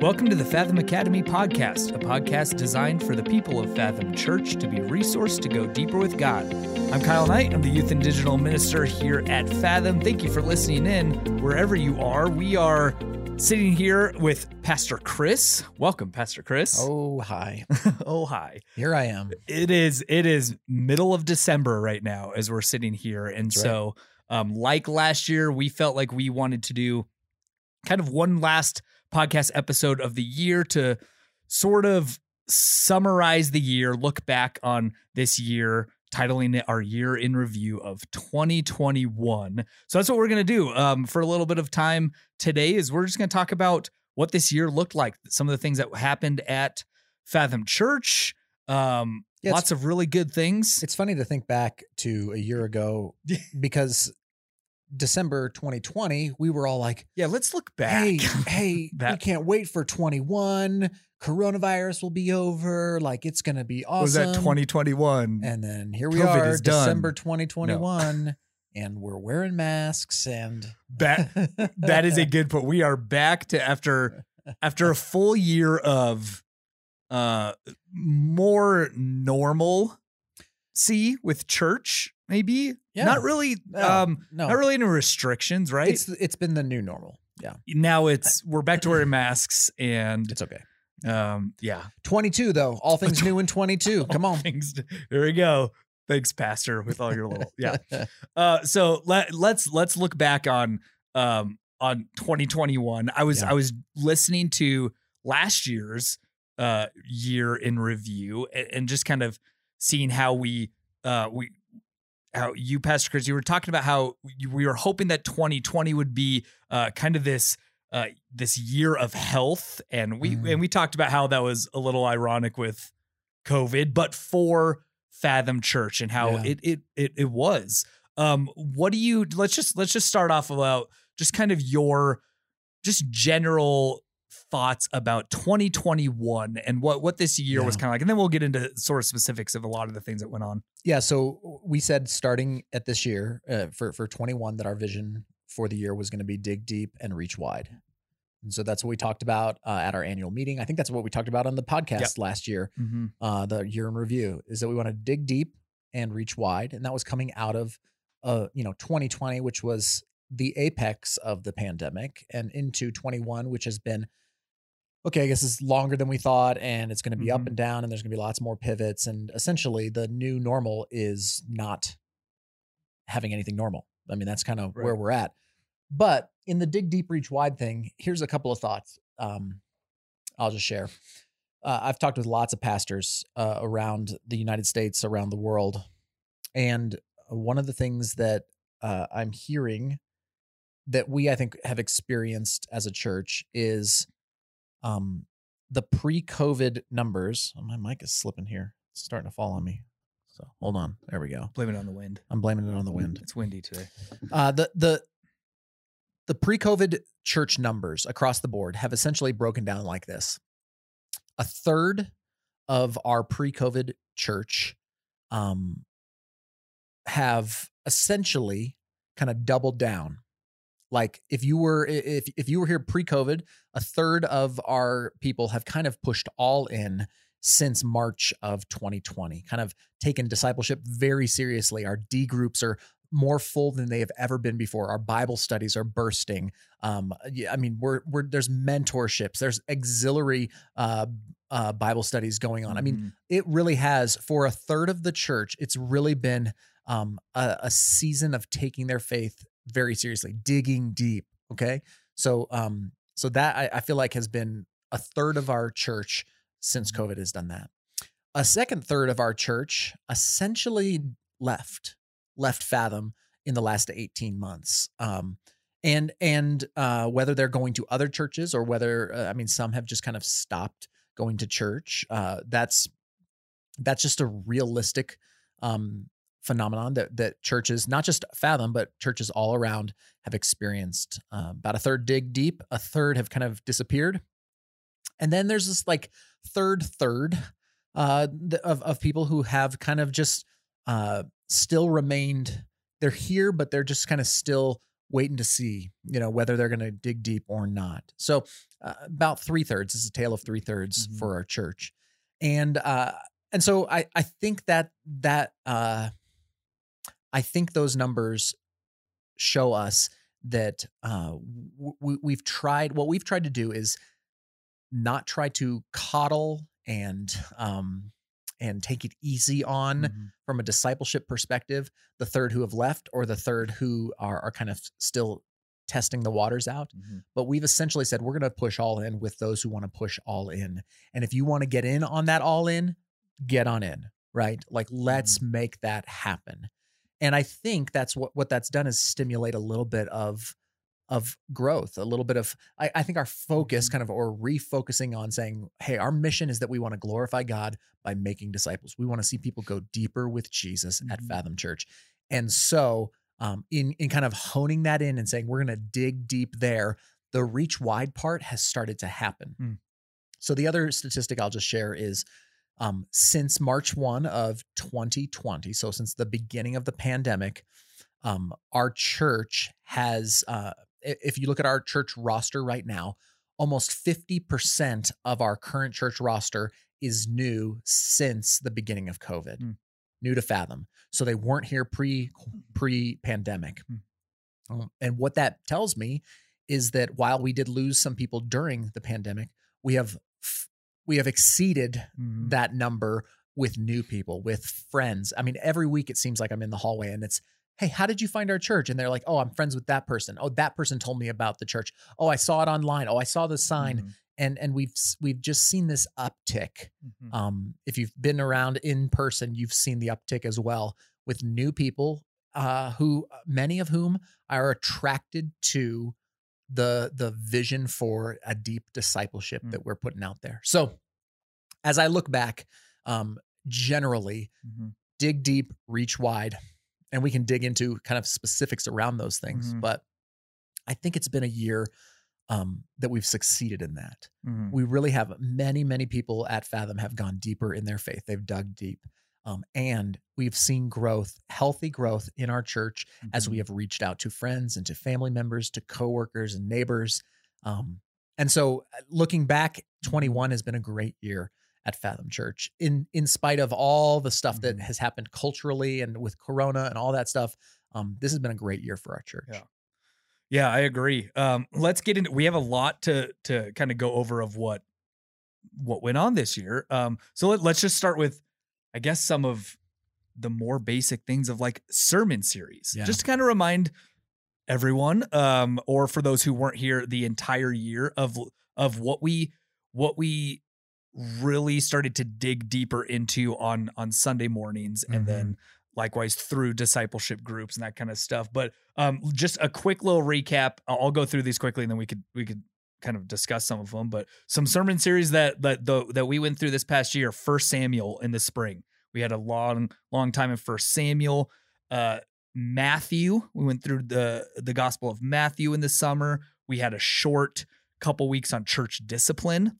Welcome to the Fathom Academy podcast, a podcast designed for the people of Fathom Church to be resourced to go deeper with God. I'm Kyle Knight. I'm the youth and digital minister here at Fathom. Thank you for listening in wherever you are. We are sitting here with Pastor Chris. Welcome, Pastor Chris. Oh, hi. oh hi. Here I am. It is it is middle of December right now as we're sitting here. And That's right. so um like last year, we felt like we wanted to do kind of one last podcast episode of the year to sort of summarize the year, look back on this year, titling it our year in review of 2021. So that's what we're going to do um, for a little bit of time today is we're just going to talk about what this year looked like, some of the things that happened at Fathom Church, um, Yeah, lots of really good things. It's funny to think back to a year ago because December 2020, we were all like, Yeah, let's look back. hey, hey, we can't wait for 21. Coronavirus will be over. Like, it's going to be awesome. was that 2021? And then here we COVID are, is done. December 2021, and we're wearing masks. And That that is a good point. We are back to after after a full year of uh more normal see with church maybe Yeah. not really No, um no, not really any restrictions right It's it's been the new normal. Yeah, now it's we're back to wearing masks and it's okay. um yeah 22 though, all things new in 22. Come on. things there we go thanks pastor with all your little yeah Uh, so let let's let's look back on um on 2021. I was Yeah. I was listening to last year's uh year in review and, and just kind of seeing how we uh we how you Pastor Chris you were talking about how you, we were hoping that 2020 would be uh kind of this uh this year of health and we Mhm. and we talked about how that was a little ironic with COVID but for Fathom Church and how Yeah. it it it it was. Um, what do you? Let's just let's just start off about just kind of your just general thoughts about 2021 and what what this year was kind of like, and then we'll get into sort of specifics of a lot of the things that went on. Yeah, so we said starting at this year uh, for for 21 that our vision for the year was going to be dig deep and reach wide. And so that's what we talked about uh, at our annual meeting. I think that's what we talked about on the podcast last year, uh, the year in review, is that we want to dig deep and reach wide, and that was coming out of, uh, you know, 2020, which was the apex of the pandemic, and into 21, which has been okay. I guess it's longer than we thought, and it's going to be up Mhm. and down, and there's going to be lots more pivots, and essentially the new normal is not having anything normal. I mean, that's kind of where we're at. But in the dig deep, reach wide thing, here's a couple of thoughts. Um, I'll just share. Uh, I've talked with lots of pastors uh, around the United States, around the world, and one of the things that uh, I'm hearing that we, I think, have experienced as a church is um, the pre-COVID numbers. Oh, my mic is slipping here; it's starting to fall on me. So hold on. There we go. Blame it on the wind. I'm blaming it on the wind. It's windy today. Uh, the the the pre-COVID church numbers across the board have essentially broken down like this: a third of our pre-COVID church um, have essentially kind of doubled down. Like if you were if if you were here pre-COVID, a third of our people have kind of pushed all in since March of 2020, kind of taken discipleship very seriously. Our D groups are more full than they have ever been before. Our Bible studies are bursting. Um, yeah, I mean, we're we're there's mentorships, there's auxiliary uh, uh, Bible studies going on. I mean, Mhm. it really has for a third of the church. It's really been um, a, a season of taking their faith very seriously, digging deep. Okay, so um, so that I, I feel like has been a third of our church since COVID has done that. A second third of our church essentially left left Fathom in the last 18 months. Um, and and uh, whether they're going to other churches or whether uh, I mean some have just kind of stopped going to church. Uh, that's that's just a realistic um, phenomenon that that churches, not just Fathom, but churches all around have experienced. Uh, about a third dig deep, a third have kind of disappeared, and then there's this like third third uh, of of people who have kind of just uh, still remained. They're here, but they're just kind of still waiting to see, you know, whether they're going to dig deep or not. So uh, about three thirds is a tale of three thirds Mhm. for our church, and uh, and so I I think that that uh, I think those numbers show us that uh, w- we've tried. What we've tried to do is not try to coddle and um, and take it easy on Mhm. from a discipleship perspective, the third who have left or the third who are, are kind of still testing the waters out. Mhm. But we've essentially said we're going to push all in with those who want to push all in. And if you want to get in on that all in, get on in, right? Like let's make that happen. And I think that's what what that's done is stimulate a little bit of of growth, a little bit of I, I think our focus Mhm. kind of or refocusing on saying, hey, our mission is that we want to glorify God by making disciples. We want to see people go deeper with Jesus at Mhm. Fathom Church. And so um, in in kind of honing that in and saying we're going to dig deep there, the reach wide part has started to happen. Hmm. So the other statistic I'll just share is um, since March 1 of 2020, so since the beginning of the pandemic, um, our church has, uh, if you look at our church roster right now, almost 50% of our current church roster is new since the beginning of COVID, Hmm. new to Fathom. So they weren't here pre pre pandemic. Hmm. Um, and what that tells me is that while we did lose some people during the pandemic, we have f- we have exceeded Mhm. that number with new people, with friends. I mean, every week it seems like I'm in the hallway and it's, hey, how did you find our church? And they're like, oh, I'm friends with that person. Oh, that person told me about the church. Oh, I saw it online. Oh, I saw the sign. Mhm. And and we've we've just seen this uptick. Mhm. Um, if you've been around in person, you've seen the uptick as well with new people, uh, who many of whom are attracted to the the vision for a deep discipleship Mm. that we're putting out there. So as I look back, um, generally Mhm. dig deep, reach wide, and we can dig into kind of specifics around those things. Mhm. But I think it's been a year um, that we've succeeded in that. Mhm. We really have many, many people at Fathom have gone deeper in their faith. They've dug deep. Um, and we've seen growth, healthy growth in our church as we Mhm. have reached out to friends and to family members, to coworkers and neighbors. Um, and so uh, looking back, 21 has been a great year at Fathom Church in in spite of all the stuff that Mhm. has happened culturally and with corona and all that stuff. Um, this has been a great year for our church. Yeah. Yeah, I agree. Um, let's get into. We have a lot to to kind of go over of what what went on this year. Um, so let, let's just start with, I guess, some of the more basic things of like sermon series, Yeah. just to kind of remind everyone, um, or for those who weren't here the entire year of of what we what we really started to dig deeper into on on Sunday mornings, and Mhm. then likewise through discipleship groups and that kind of stuff. But um, just a quick little recap. I'll go through these quickly, and then we could we could kind of discuss some of them. But some sermon series that that the, that we went through this past year. First Samuel in the spring. We had a long long time in First Samuel. Uh, Matthew. We went through the the Gospel of Matthew in the summer. We had a short couple weeks on church discipline.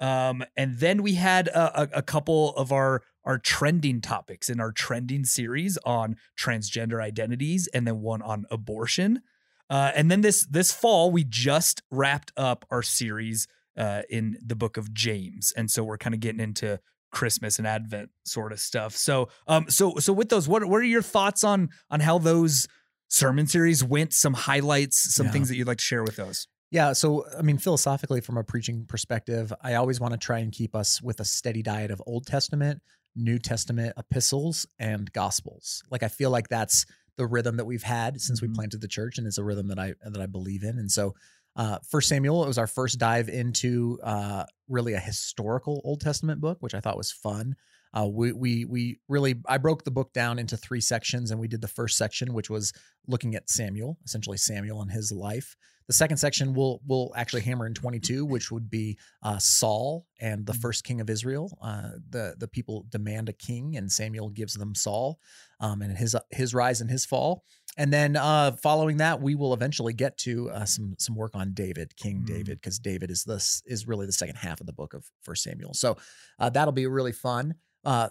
Um, and then we had a, a, a couple of our our trending topics in our trending series on transgender identities, and then one on abortion. Uh, and then this this fall, we just wrapped up our series uh, in the book of James, and so we're kind of getting into Christmas and Advent sort of stuff. So, um, so so with those, what what are your thoughts on on how those sermon series went? Some highlights, some Yeah. things that you'd like to share with those. Yeah. So, I mean, philosophically, from a preaching perspective, I always want to try and keep us with a steady diet of Old Testament, New Testament epistles, and Gospels. Like, I feel like that's the rhythm that we've had since we planted the church, and it's a rhythm that I that I believe in. And so, uh, First Samuel, it was our first dive into uh, really a historical Old Testament book, which I thought was fun. Uh, we we we really I broke the book down into three sections, and we did the first section, which was looking at Samuel, essentially Samuel and his life. The second section we'll we'll actually hammer in 22, which would be uh, Saul and the Mhm. first king of Israel. Uh, the the people demand a king, and Samuel gives them Saul, um, and his his rise and his fall. And then uh, following that, we will eventually get to uh, some some work on David, King Mhm. David, because David is this is really the second half of the book of First Samuel. So uh, that'll be really fun. Uh,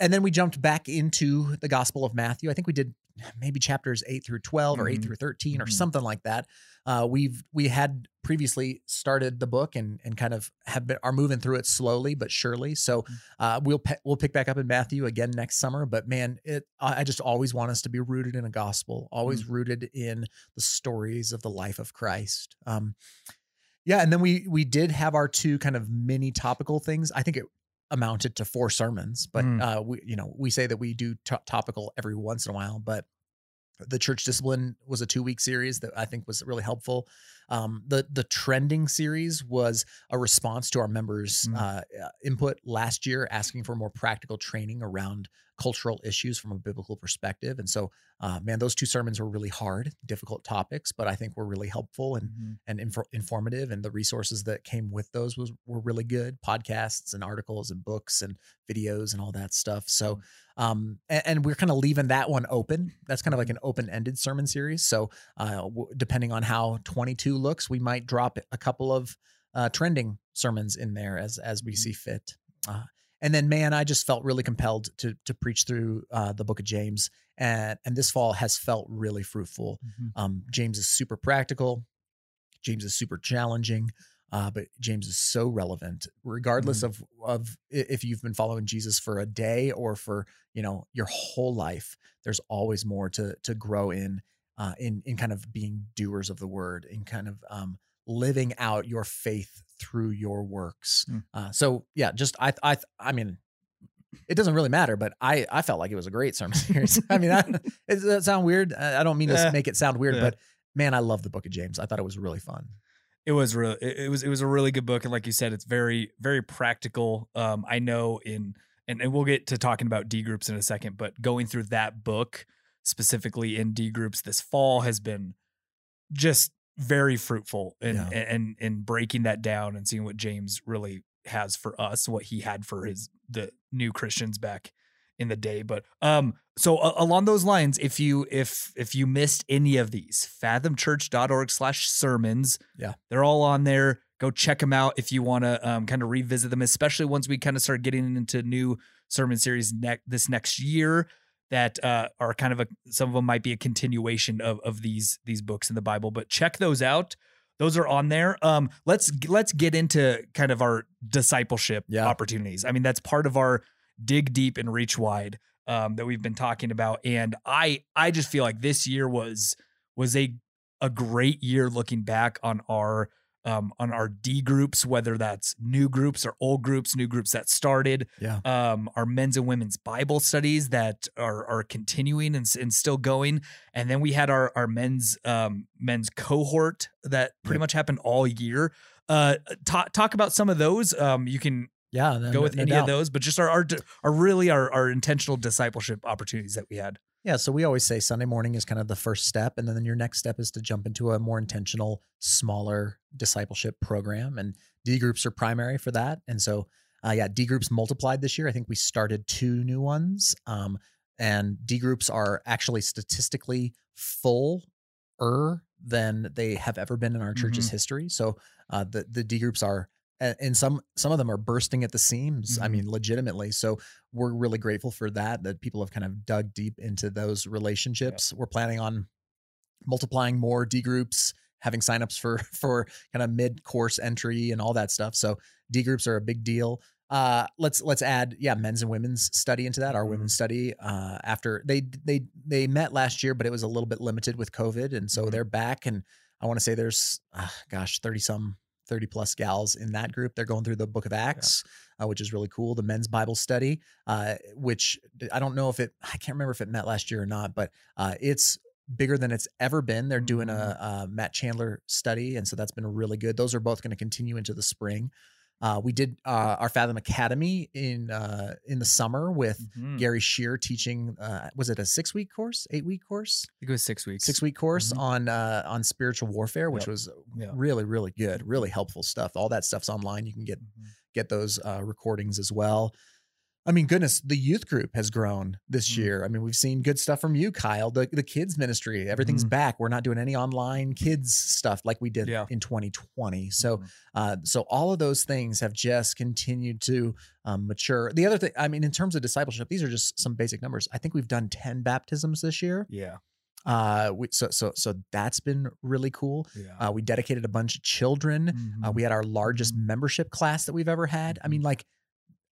and then we jumped back into the Gospel of Matthew. I think we did maybe chapters eight through 12 or eight Mhm. through 13 or Mhm. something like that. Uh, we've we had previously started the book and and kind of have been are moving through it slowly but surely. So Mm-hmm. uh, we'll pe- we'll pick back up in Matthew again next summer. But man, it I just always want us to be rooted in a gospel, always Mm. rooted in the stories of the life of Christ. Um, yeah, and then we we did have our two kind of mini topical things. I think it amounted to four sermons, but Mm. uh, we you know we say that we do to- topical every once in a while, but the church discipline was a two week series that I think was really helpful. Um, the the trending series was a response to our members' Mm. uh, uh, input last year, asking for more practical training around cultural issues from a biblical perspective. And so, uh, man, those two sermons were really hard, difficult topics, but I think were really helpful and Mhm. and infor- informative and the resources that came with those was were really good podcasts and articles and books and videos and all that stuff so um and, and we're kind of leaving that one open that's kind of like an open-ended sermon series so uh w- depending on how 22 looks we might drop a couple of uh trending sermons in there as as we see fit uh, and then man i just felt really compelled to to preach through uh the book of james and and this fall has felt really fruitful Mhm. um, James is super practical. James is super challenging, uh, but James is so relevant, regardless of of if you've been following Jesus for a day or for you know your whole life. There's always more to to grow in, uh, in in kind of being doers of the word, in kind of um, living out your faith through your works. Mm. Uh, so yeah, just I I I mean. It doesn't really matter, but I I felt like it was a great sermon series. I mean, I, does that sound weird? I don't mean to make it sound weird, Yeah. but man, I love the Book of James. I thought it was really fun. it was really it it was it was a really good book and like you said it's very very practical um i know in and, and we'll get to talking about d groups in a second but going through that book specifically in d groups this fall has been just very fruitful in Yeah. and in breaking that down and seeing what james really has for us what he had for his the new christians back in the day but um so uh, along those lines if you if if you missed any of these fathomchurch.org slash sermons Yeah. they're all on there go check them out if you want to um, kind of revisit them especially once we kind of start getting into new sermon series next this next year that uh, are kind of a some of them might be a continuation of of these these books in the bible but check those out. Those are on there. Um let's let's get into kind of our discipleship Yeah. opportunities. I mean that's part of our dig deep and reach wide um, that we've been talking about and i i just feel like this year was was a a great year looking back on our um, on our D groups, whether that's new groups or old groups, new groups that started, Yeah. um, our men's and women's Bible studies that are are continuing and, and still going, and then we had our our men's um, men's cohort that pretty Yep. much happened all year. Uh, talk talk about some of those. Um, you can Yeah. go with no any doubt. of those, but just our our, our really our our intentional discipleship opportunities that we had. Yeah. So we always say Sunday morning is kind of the first step. And then your next step is to jump into a more intentional, smaller discipleship program. And D groups are primary for that. And so, uh, yeah, D groups multiplied this year. I think we started two new ones. Um, and D groups are actually statistically fuller than they have ever been in our church's Mhm. history. So uh, the the D groups are, a- and some some of them are bursting at the seams. I Mhm. mean, legitimately. So we're really grateful for that. That people have kind of dug deep into those relationships. We're planning on multiplying more D groups, having signups for for kind of mid course entry and all that stuff. So D groups are a big deal. Uh, let's let's add yeah men's and women's study into that. Our Mhm. women's study uh, after they they they met last year, but it was a little bit limited with COVID, and so Mhm. they're back. And I want to say there's uh, gosh thirty some. 30 plus gals in that group. They're going through the book of Acts, uh, which is really cool. The men's Bible study, uh, which I don't know if it, I can't remember if it met last year or not, but uh, it's bigger than it's ever been. They're doing a, a Matt Chandler study, and so that's been really good. Those are both going to continue into the spring. Uh, we did uh, our Fathom Academy in uh, in the summer with Mhm. Gary Shear teaching. Uh, was it a six week course, eight week course, I think it was six weeks. six week course Mhm. on uh, on spiritual warfare, which Yep. was Yeah. really really good, really helpful stuff. All that stuff's online. You can get Mhm. get those uh, recordings as well. I mean, goodness, the youth group has grown this Mhm. year. I mean, we've seen good stuff from you, Kyle. The the kids ministry, everything's Mhm. back. We're not doing any online kids stuff like we did Yeah. in 2020. So, Mhm. uh, so all of those things have just continued to um, mature. The other thing, I mean, in terms of discipleship, these are just some basic numbers. I think we've done 10 baptisms this year. yeah, Uh, we, so so so that's been really cool. yeah. Uh, we dedicated a bunch of children. Uh, Mhm. we had our largest Mhm. membership class that we've ever had. I mean, like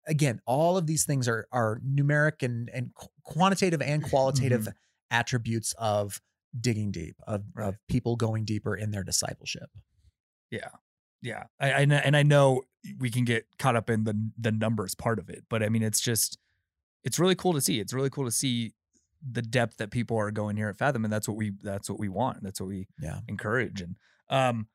again, all of these things are are numeric and and qu- quantitative and qualitative Mhm. attributes of digging deep of Right. of people going deeper in their discipleship. Yeah. Yeah. I, I and I know we can get caught up in the the numbers part of it, but I mean it's just it's really cool to see. It's really cool to see the depth that people are going here at Fathom and that's what we that's what we want. That's what we Yeah. encourage and um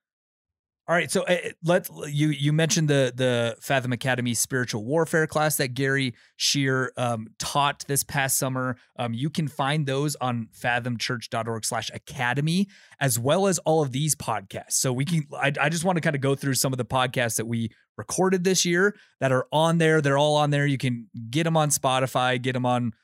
all right, so uh, let you you mentioned the the Fathom Academy spiritual warfare class that Gary Shear um, taught this past summer. Um, you can find those on fathomchurch.org/academy as well as all of these podcasts. So we can I, I just want to kind of go through some of the podcasts that we recorded this year that are on there. They're all on there. You can get them on Spotify, get them on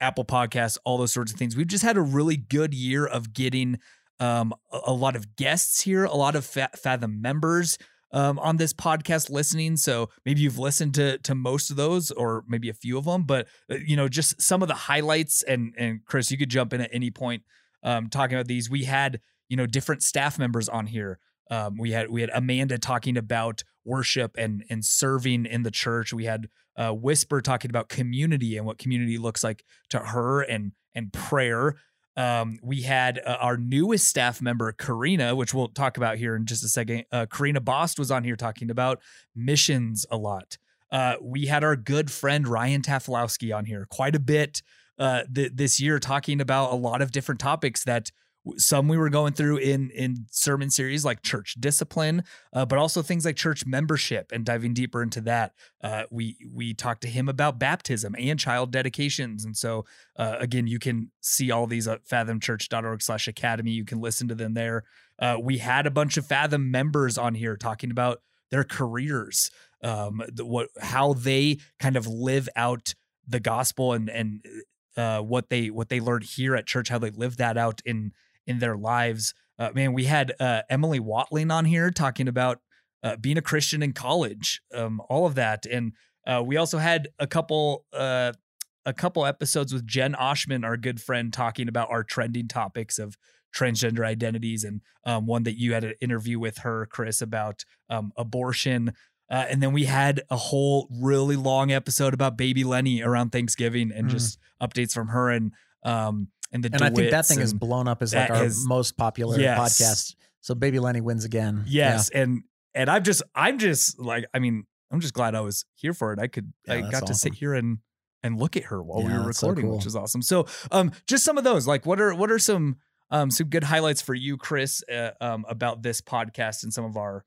Apple Podcasts, all those sorts of things. We've just had a really good year of getting um, a, a lot of guests here, a lot of Fa- Fathom members um, on this podcast listening. So maybe you've listened to to most of those, or maybe a few of them. But uh, you know, just some of the highlights. And and Chris, you could jump in at any point um, talking about these. We had you know different staff members on here. Um, we had we had Amanda talking about worship and and serving in the church. We had uh, Whisper talking about community and what community looks like to her and and prayer. Um, we had uh, our newest staff member, Karina, which we'll talk about here in just a second. Uh, Karina Bost was on here talking about missions a lot. Uh, we had our good friend Ryan Taflowski on here quite a bit uh, th- this year, talking about a lot of different topics that some we were going through in in sermon series like church discipline, uh, but also things like church membership and diving deeper into that. Uh, we we talked to him about baptism and child dedications, and so uh, again, you can see all these at fathomchurch.org slash academy. You can listen to them there. Uh, we had a bunch of Fathom members on here talking about their careers, um, the, what how they kind of live out the gospel and and uh, what they what they learned here at church, how they live that out in in their lives. Uh, man, we had uh, Emily Watling on here talking about uh, being a Christian in college, um, all of that, and uh, we also had a couple uh, a couple episodes with Jen Oshman, our good friend, talking about our trending topics of transgender identities, and um, one that you had an interview with her, Chris, about um, abortion. Uh, and then we had a whole really long episode about baby Lenny around Thanksgiving and Mm. just updates from her and um and the And I think that thing is blown up as like our has- most popular Yes. podcast. So Baby Lenny wins again. Yes, and and I'm just I'm just like I mean I'm just glad I was here for it. I could Yeah, I got to sit here and and look at her while we were that's so recording, which cool. is awesome. So um just some of those like what are what are some um some good highlights for you, Chris, uh, um about this podcast and some of our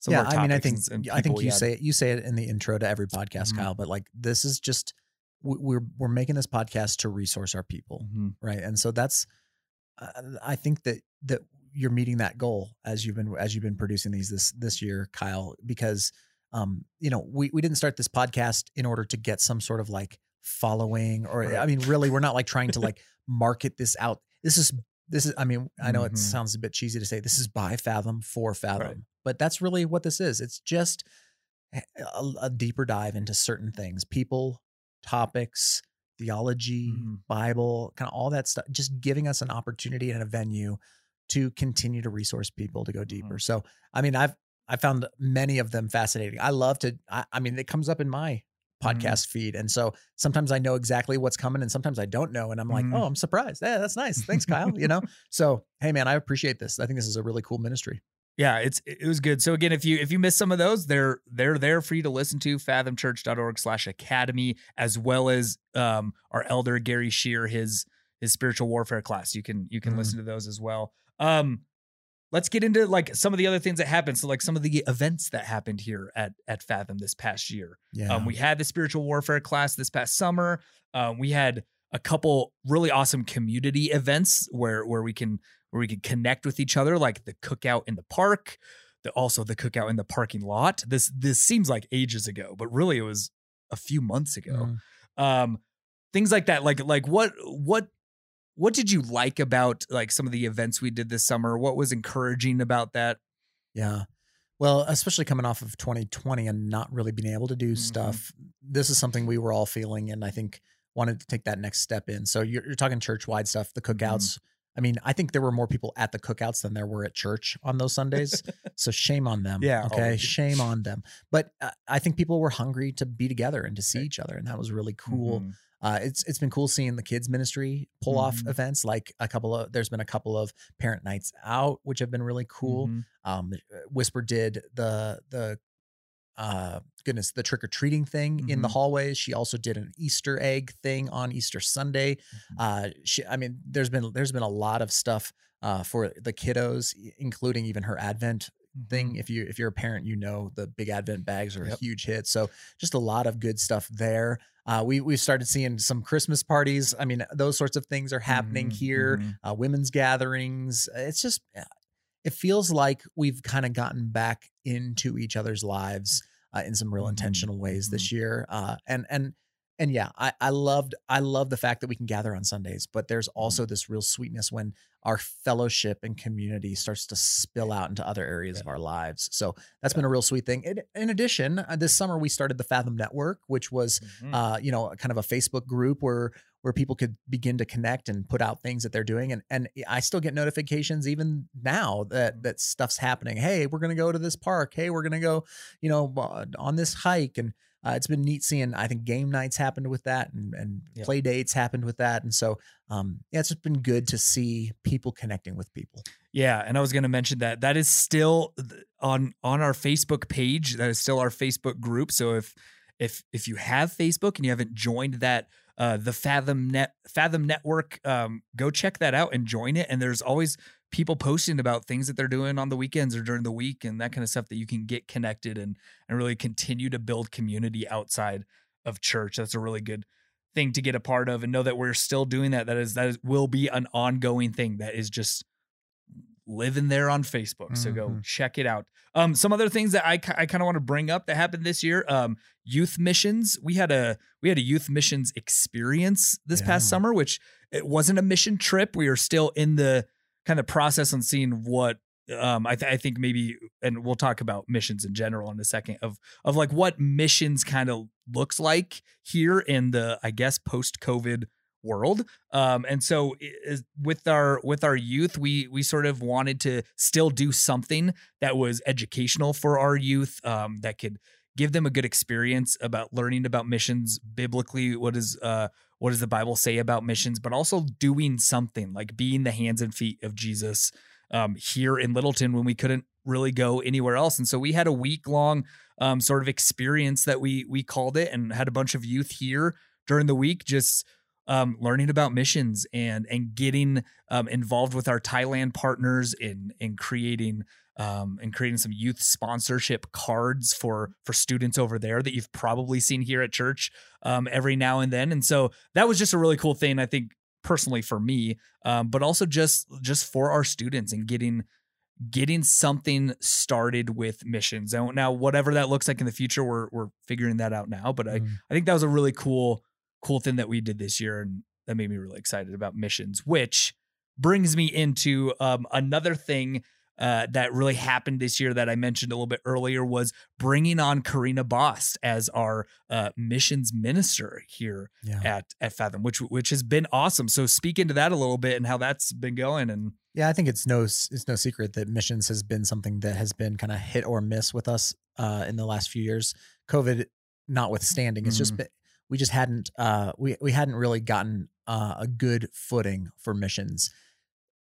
some yeah, I mean, I think and- and I think you say it, you say it in the intro to every podcast, Mhm. Kyle. But like, this is just we're we're making this podcast to resource our people, Mhm. right? And so that's uh, I think that that you're meeting that goal as you've been as you've been producing these this this year, Kyle, because um you know we we didn't start this podcast in order to get some sort of like following or Right. I mean really we're not like trying to like market this out. This is this is I mean I know Mhm. it sounds a bit cheesy to say this is by Fathom for Fathom, Right. but that's really what this is. It's just a, a deeper dive into certain things, people, topics, theology, Mhm. Bible, kind of all that stuff, just giving us an opportunity and a venue to continue to resource people to go deeper. So, I mean, I've I found many of them fascinating. I love to. I, I mean, it comes up in my Mhm. podcast feed, and so sometimes I know exactly what's coming, and sometimes I don't know, and I'm like, oh, I'm surprised. Yeah, that's nice. Thanks, Kyle. you know. So, hey, man, I appreciate this. I think this is a really cool ministry. Yeah it's it was good so again if you if you miss some of those they're they're there for you to listen to fathomchurch.org slash academy as well as um our elder gary shear his his spiritual warfare class you can you can Mhm. listen to those as well um let's get into like some of the other things that happened so like some of the events that happened here at at fathom this past year Yeah. um, we had the spiritual warfare class this past summer. Um, we had a couple really awesome community events where where we can where we can connect with each other, like the cookout in the park, the also the cookout in the parking lot. This this seems like ages ago, but really it was a few months ago. Mm. Um, things like that. Like like what what what did you like about like some of the events we did this summer? What was encouraging about that? Yeah. Well, especially coming off of 2020 and not really being able to do Mhm. stuff, this is something we were all feeling, and I think wanted to take that next step in. So you're, you're talking church wide stuff, the Mm-hmm. I mean, I think there were more people at the cookouts than there were at church on those Sundays. so shame on them. Yeah, Okay. always. Shame on them. But uh, I think people were hungry to be together and to see each other, and that was really cool. Mhm. Uh, it's it's been cool seeing the kids ministry pull off Mhm. events like a couple of there's been a couple of parent nights out which have been really cool Mhm. um whisper did the the uh goodness the trick-or-treating thing in the Mhm. hallways she also did an easter egg thing on easter sunday. Mm-hmm. uh she i mean there's been there's been a lot of stuff uh for the kiddos including even her advent thing. If you if you're a parent you know the big advent bags are a Yep. huge hit. So just a lot of good stuff there. Uh, we we've started seeing some christmas parties. I mean those sorts of things are happening Mhm, here mhm. uh, women's gatherings. It's just uh, it feels like we've kind of gotten back into each other's lives uh, in some real Mhm, intentional ways mhm. this year uh, and and and yeah I, I loved i love the fact that we can gather on sundays but there's Mm-hmm. also this real sweetness when our fellowship and community starts to spill out into other areas of our lives so that's been a real sweet thing in, in addition uh, this summer we started the fathom network which was Mhm. uh, you know, kind of a Facebook group where where people could begin to connect and put out things that they're doing. And and I still get notifications even now that that stuff's happening. Hey, we're gonna go to this park. Hey, we're gonna go, you know, on this hike. And uh, it's been neat seeing. I think game nights happened with that, and and Yep. play dates happened with that. And so, um, yeah, it's just been good to see people connecting with people. Yeah, and I was going to mention that that is still on on our Facebook page. That is still our Facebook group. So if if if you have Facebook and you haven't joined that uh the Fathom Net Fathom Network, um go check that out and join it and there's always people posting about things that they're doing on the weekends or during the week and that kind of stuff that you can get connected and and really continue to build community outside of church. That's a really good thing to get a part of and know that we're still doing that. That is that is, will be an ongoing thing that is just living there on Facebook. So go Mhm. check it out. Um, some other things that I, I kind of want to bring up that happened this year. Um, youth missions. We had a we had a youth missions experience this past summer, which it wasn't a mission trip. We are still in the kind of process on seeing what um I, th- I think maybe and we'll talk about missions in general in a second of of like what missions kind of looks like here in the I guess post COVID world. Um and so is, with our with our youth we we sort of wanted to still do something that was educational for our youth um that could give them a good experience about learning about missions biblically what is uh what does the bible say about missions but also doing something like being the hands and feet of jesus um, here in littleton when we couldn't really go anywhere else. And so we had a week long um, sort of experience that we we called it and had a bunch of youth here during the week just um, learning about missions and and getting um, involved with our Thailand partners in in creating um, and creating some youth sponsorship cards for for students over there that you've probably seen here at church um, every now and then. And so that was just a really cool thing. I think personally for me, um, but also just just for our students and getting getting something started with missions. And now whatever that looks like in the future, we're we're figuring that out now. But I Mm. I think that was a really cool cool thing that we did this year, and that made me really excited about missions. Which brings me into um, another thing uh, that really happened this year that I mentioned a little bit earlier was bringing on Karina Bost as our uh, missions minister here Yeah. at at Fathom, which which has been awesome. So speak into that a little bit and how that's been going. And Yeah, I think it's no it's no secret that missions has been something that has been kind of hit or miss with us uh, in the last few years. COVID notwithstanding, it's just Mhm. been, we just hadn't uh, we we hadn't really gotten uh, a good footing for missions.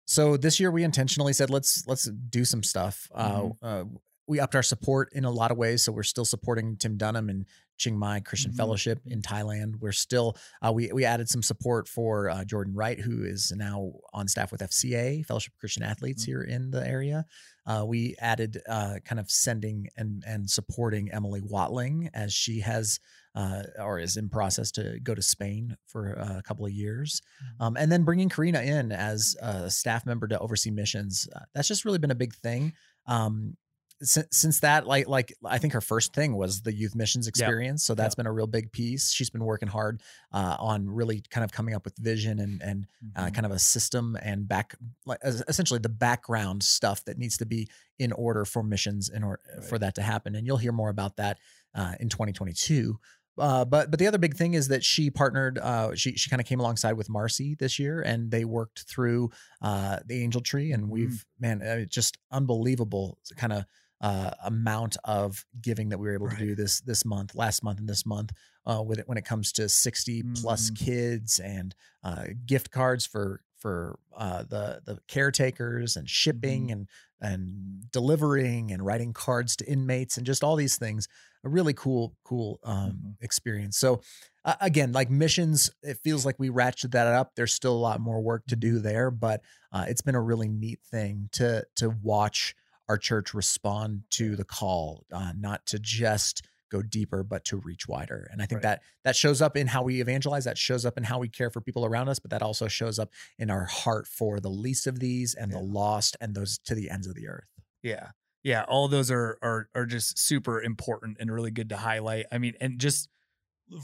So this year we intentionally said let's let's do some stuff. Mhm. Uh, uh, we upped our support in a lot of ways, so we're still supporting Tim Dunham and Chiang Mai Christian Mhm. Fellowship in Thailand. We're still uh, we we added some support for uh, Jordan Wright, who is now on staff with FCA Fellowship of Christian Athletes Mhm. here in the area. Uh, we added uh, kind of sending and and supporting Emily Watling as she has uh, or is in process to go to Spain for uh, a couple of years, um, and then bringing Karina in as a staff member to oversee missions. Uh, that's just really been a big thing. Um, since, since that like like i think her first thing was the youth missions experience so that's been a real big piece she's been working hard uh, on really kind of coming up with vision and and uh, Mhm. kind of a system and back like essentially the background stuff that needs to be in order for missions in order for that to happen and you'll hear more about that uh, in 2022 uh, but but the other big thing is that she partnered. Uh, she she kind of came alongside with Marcy this year, and they worked through uh, the Angel Tree, and we've man, uh, just unbelievable kind of uh, amount of giving that we were able Right. to do this this month, last month, and this month. Uh, with it when it comes to 60 plus Mhm. kids and uh, gift cards for for uh, the the caretakers and shipping and and delivering and writing cards to inmates and just all these things a really cool cool um Mhm. experience. So uh, again like missions it feels like we ratcheted that up. There's still a lot more work to do there but uh, it's been a really neat thing to to watch our church respond to the call uh, not to just go deeper but to reach wider and i think Right. that that shows up in how we evangelize that shows up in how we care for people around us but that also shows up in our heart for the least of these and Yeah. the lost and those to the ends of the earth Yeah. Yeah. All those are are are just super important and really good to highlight. I mean, and just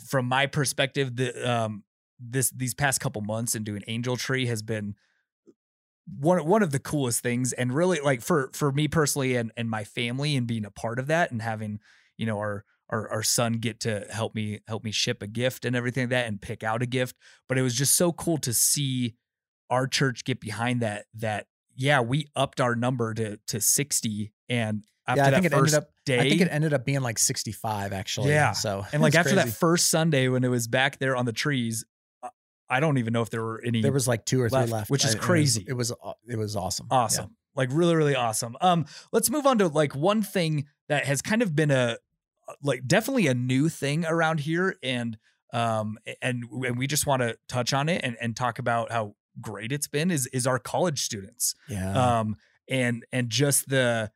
from my perspective, the um this these past couple months and doing Angel Tree has been one one of the coolest things and really like for for me personally and and my family and being a part of that and having, you know, our our, our son get to help me help me ship a gift and everything like that and pick out a gift. But it was just so cool to see our church get behind that that yeah, we upped our number to to 60 and after yeah i think it ended up day i think it ended up being like 65 actually Yeah. so and like after that first Sunday when it was back there on the trees, I don't even know if there were any there was like two or three left, left which is I- and it was- crazy. it was it was, it was awesome Yeah. awesome. Like really, really awesome. Um, let's move on to like one thing that has kind of been a like definitely a new thing around here, and um, and and we just want to touch on it and and talk about how great it's been is is our college students. yeah um and and just the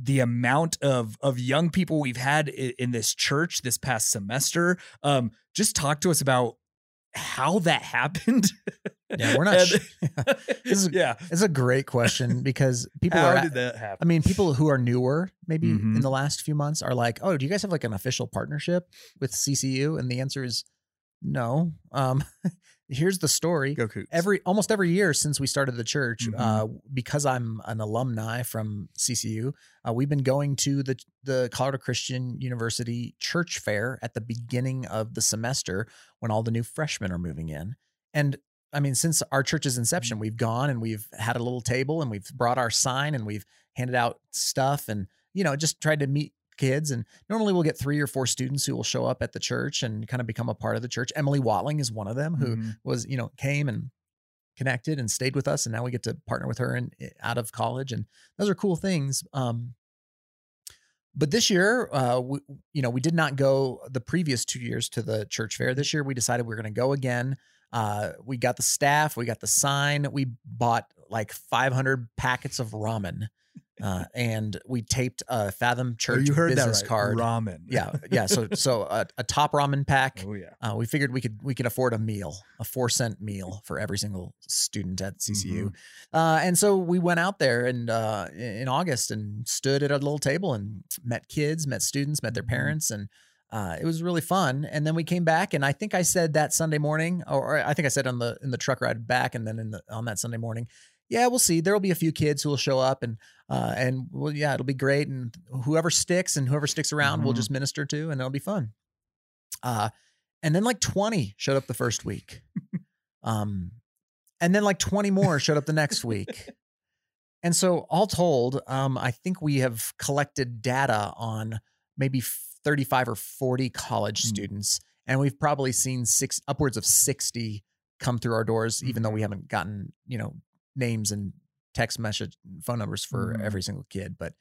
the amount of of young people we've had in, in this church this past semester um just talk to us about how that happened Yeah, we're not And- sh- is- yeah it's a great question because people how are did that happen I mean, people who are newer, maybe Mhm. in the last few months, are like, "Oh, do you guys have like an official partnership with CCU?" And the answer is no. Um, here's the story. go Cougs. Every almost every year since we started the church, Mhm. uh, because I'm an alumni from CCU, uh, we've been going to the the Colorado Christian University Church Fair at the beginning of the semester when all the new freshmen are moving in. And I mean, since our church's inception, we've gone and we've had a little table and we've brought our sign and we've handed out stuff and you know just tried to meet kids and normally we'll get three or four students who will show up at the church and kind of become a part of the church. Emily watling is one of them who Mhm. was you know came and connected and stayed with us and now we get to partner with her and out of college and those are cool things um but this year uh we, you know we did not go the previous two years to the church fair. This year we decided we are going to go again. Uh we got the staff we got the sign we bought like 500 packets of ramen uh and we taped a fathom Oh, church you heard that business right. card ramen yeah yeah so so a, a top ramen pack oh yeah uh, we figured we could we could afford a meal, a four cent meal for every single student at CCU, uh, and so we went out there and uh, in August and stood at a little table and met kids, met students, met their Mhm. parents, and uh, it was really fun. And then we came back, and I think I said that Sunday morning, or I think I said on the in the truck ride back, and then in the on that Sunday morning, yeah, we'll see. There will be a few kids who will show up, and uh, and well, yeah, it'll be great, and whoever sticks and whoever sticks around, we'll Mhm. just minister to, and it'll be fun. Uh, and then like 20 showed up the first week. um, and then like 20 more showed up the next week. And so all told, um, I think we have collected data on maybe 35 or 40 college Hmm. students, and we've probably seen six upwards of 60 come through our doors, even though we haven't gotten, you know, names and text message phone numbers for Mhm. every single kid. But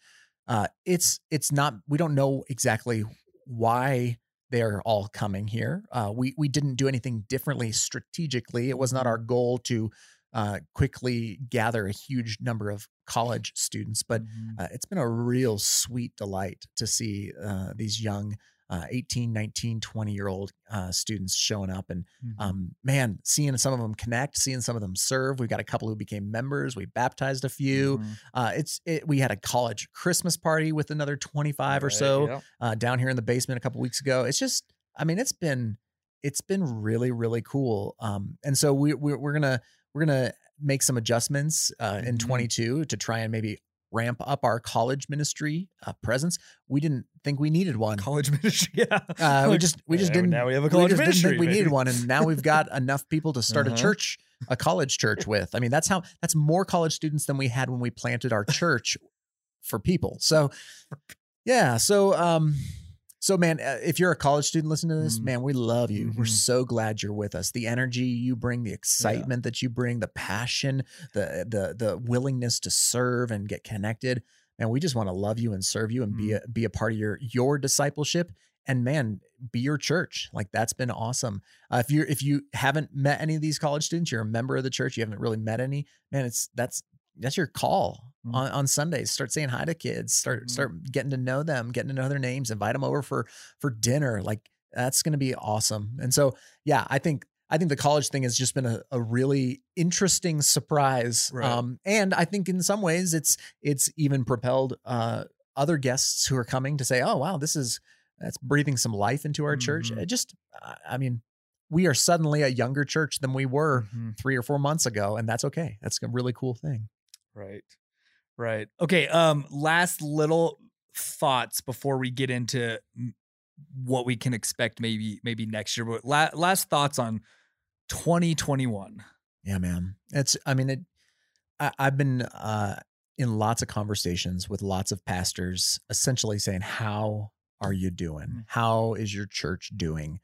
uh, it's it's not we don't know exactly why they're all coming here. Uh, we we didn't do anything differently strategically. It was not our goal to uh, quickly gather a huge number of college students, but Mhm. uh, it's been a real sweet delight to see uh, these young uh, 18, 19, 20 year old uh, students showing up. And Mhm. um, man, seeing some of them connect, seeing some of them serve. We've got a couple who became members. We baptized a few. Mhm. Uh, it's it, we had a college Christmas party with another 25 or so uh, down here in the basement a couple weeks ago. It's just, I mean, it's been it's been really really cool. Um, and so we, we we're gonna we're gonna make some adjustments uh, in Mhm. 22 to try and maybe ramp up our college ministry uh, presence. We didn't think we needed one. college ministry. Yeah. Uh, we just we just yeah, didn't Now we have a we college didn't ministry. think we maybe. needed one, and now we've got enough people to start Uh-huh. a church, a college church with. I mean, that's how that's more college students than we had when we planted our church for people. So, yeah. So, um, so man, uh, if you're a college student listening to this, Mm. man, we love you. We're Mhm. so glad you're with us. The energy you bring, the excitement that you bring, the passion, the the the willingness to serve and get connected. And we just want to love you and serve you and be Mm. a, be a part of your your discipleship and man be your church like that's been awesome uh, if you if you haven't met any of these college students you're a member of the church you haven't really met any man it's that's that's your call Mm. on, on sundays start saying hi to kids start Mhm. start getting to know them getting to know their names invite them over for for dinner like that's going to be awesome and so yeah i think i think the college thing has just been a, a really interesting surprise Right. um and i think in some ways it's it's even propelled uh other guests who are coming to say oh wow this is that's breathing some life into our church Mhm. it just I- i mean we are suddenly a younger church than we were Mhm. three or four months ago and that's okay that's a really cool thing Right. Right. Okay. Um, last little thoughts before we get into what we can expect maybe maybe next year. But la- last thoughts on 2021. yeah man it's i mean it I, i've been uh in lots of conversations with lots of pastors essentially saying how are you doing Mm. how is your church doing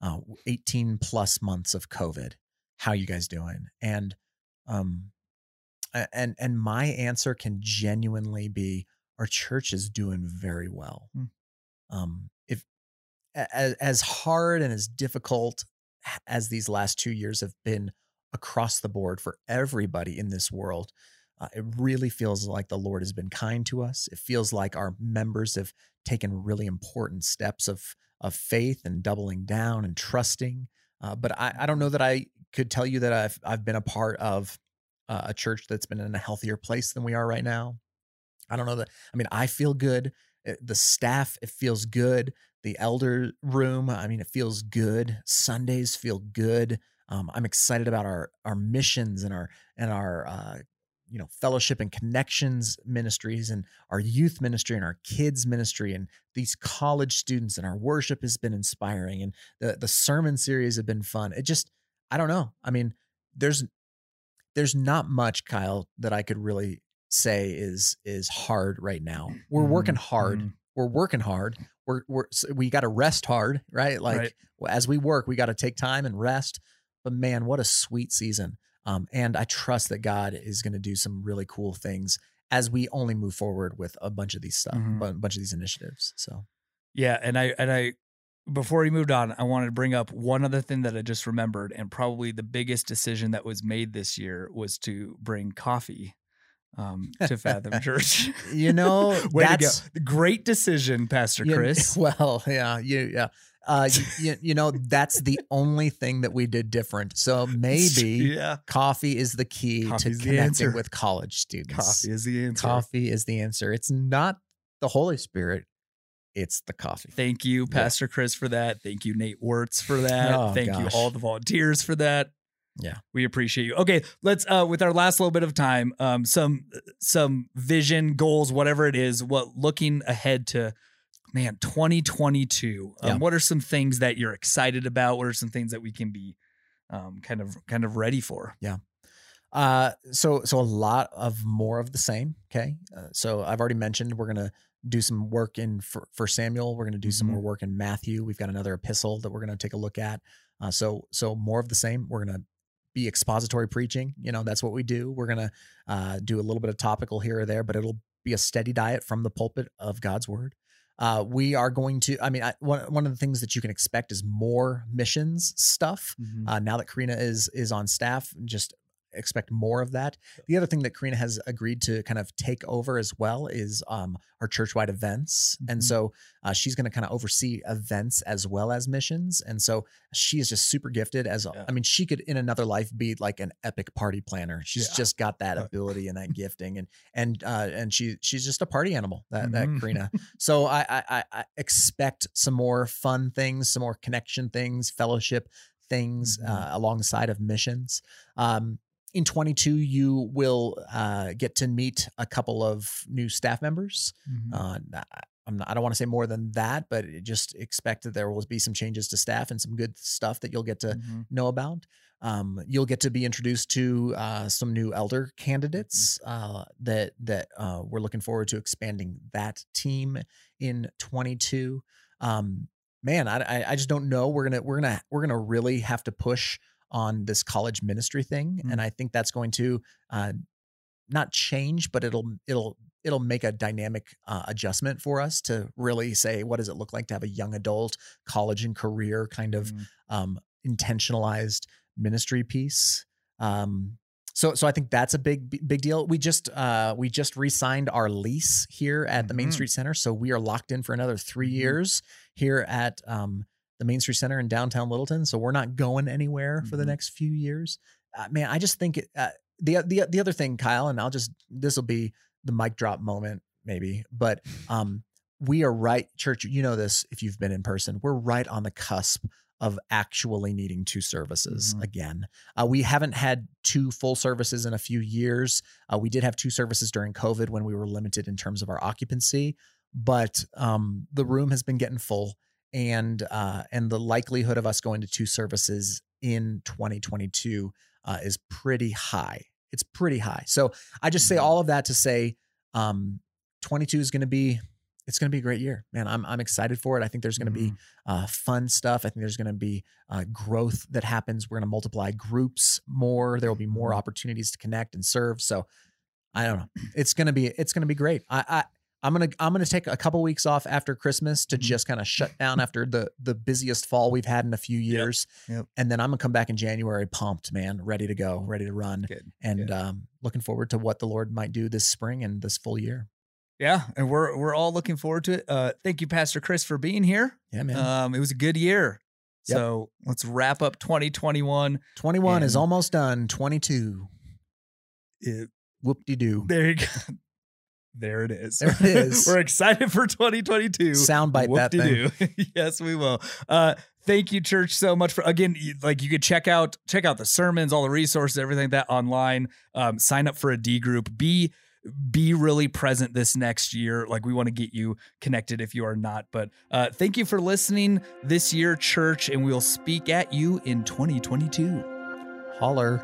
uh 18 plus months of covid how you guys doing and um and and my answer can genuinely be our church is doing very well. Mm. um if as, as hard and as difficult as these last two years have been across the board for everybody in this world uh, it really feels like the lord has been kind to us. It feels like our members have taken really important steps of of faith and doubling down and trusting. Uh, but I, I don't know that i could tell you that i've i've been a part of uh, a church that's been in a healthier place than we are right now. I don't know that i mean i feel good Uh, the staff it feels good the elder room i mean it feels good sundays feel good um, i'm excited about our our missions and our and our uh, you know fellowship and connections ministries and our youth ministry and our kids ministry and these college students and our worship has been inspiring and the the sermon series have been fun. It just i don't know i mean there's there's not much kyle that i could really say is is hard right now we're working hard Mhm. we're working hard. We're we're so we got to rest hard, right? Like Right. as we work, we got to take time and rest. But man, what a sweet season! Um, and I trust that God is going to do some really cool things as we only move forward with a bunch of these stuff, Mhm. a bunch of these initiatives. So Yeah, and I and I before we moved on, I wanted to bring up one other thing that I just remembered, and probably the biggest decision that was made this year was to bring coffee um, to Fathom Church. you know, Way to go! that's Great decision, Pastor you- Chris. well, yeah, you yeah. Uh, you, you, know, that's the only thing that we did different. So maybe yeah, coffee is the key Coffee's to connecting answer. with college students. coffee is the answer. Coffee is the answer. It's not the Holy Spirit, it's the coffee. Thank you, Yeah. Pastor Chris, for that. Thank you, Nate Wertz, for that. Oh, Thank gosh. you, all the volunteers, for that. Yeah. we appreciate you. Okay, let's uh with our last little bit of time, um, some some vision, goals, whatever it is. What looking ahead to, man, 2022. Um, What are some things that you're excited about? What are some things that we can be, um, kind of kind of ready for? Yeah. Uh, so so a lot of more of the same. Okay, uh, so I've already mentioned we're gonna do some work in for, for Samuel. We're gonna do some Mhm. more work in Matthew. We've got another epistle that we're gonna take a look at. Uh, so so more of the same. We're gonna be expository preaching. You know that's what we do. We're gonna uh, do a little bit of topical here or there, but it'll be a steady diet from the pulpit of God's word. Uh, we are going to. I mean, I, one one of the things that you can expect is more missions stuff. Mm-hmm. Uh, now that Karina is is on staff, just expect more of that. The other thing that Karina has agreed to kind of take over as well is um, our churchwide events, and Mhm. so uh, she's going to kind of oversee events as well as missions. And so she is just super gifted. As Yeah. I mean, she could in another life be like an epic party planner. She's Yeah. just got that ability and that gifting, and and uh, and she she's just a party animal. That that Mhm. Karina. So I, I I- I expect some more fun things, some more connection things, fellowship things Mhm. uh, alongside of missions. Um, in 22, you will uh, get to meet a couple of new staff members. Mhm. Uh, not, I don't want to say more than that, but just expect that there will be some changes to staff and some good stuff that you'll get to Mhm. know about. Um, you'll get to be introduced to uh, some new elder candidates uh, that that uh, we're looking forward to expanding that team in 22. Um, man, I, I I just don't know. We're gonna we're gonna we're gonna really have to push on this college ministry thing, Mm. and I think that's going to uh, not change, but it'll it'll it'll make a dynamic uh, adjustment for us to really say what does it look like to have a young adult college and career kind of Mhm. um, intentionalized ministry piece. Um, so, so I think that's a big, big deal. We just, uh, we just re-signed our lease here at the Main Mhm. Street Center, so we are locked in for another 3 Mhm. years here at um, the Main Street Center in downtown Littleton. So we're not going anywhere for the Mhm. next few years. Uh, man, I just think it, uh, the the the other thing, Kyle, and I'll just this will be the mic drop moment, maybe, but um, we are right, church. You know this if you've been in person. We're right on the cusp of actually needing two services Mhm. again. Uh, we haven't had two full services in a few years. Uh, we did have two services during COVID when we were limited in terms of our occupancy, but um, the room has been getting full, and uh, and the likelihood of us going to two services in 2022 uh, is pretty high. It's pretty high. So I just say Mhm. all of that to say, um, 22 is going to be. It's going to be a great year, man. I'm I'm excited for it. I think there's going to be Mhm. uh, fun stuff. I think there's going to be uh, growth that happens. We're going to multiply groups more. There will be more Mhm. opportunities to connect and serve. So I don't know. It's going to be it's going to be great. I, I I'm gonna I'm gonna take a couple weeks off after Christmas to Mhm. just kind of shut down after the the busiest fall we've had in a few years, Yep. and then I'm gonna come back in January pumped, man, ready to go, ready to run, Good. and Good. um, looking forward to what the Lord might do this spring and this full year. Yeah, and we're we're all looking forward to it. Uh, thank you, Pastor Chris, for being here. Yeah, man. Um, it was a good year. Yep. So let's wrap up 2021. 21 is almost done. 22. It- Whoop de doo. there you go. There it is. There it is. We're excited for 2022. Soundbite that thing. Yes, we will. Uh, thank you, church, so much for again. Like you could check out check out the sermons, all the resources, everything like that online. Um, sign up for a D group. Be be really present this next year. Like we want to get you connected if you are not. But uh, thank you for listening this year, church, and we'll speak at you in 2022. Holler.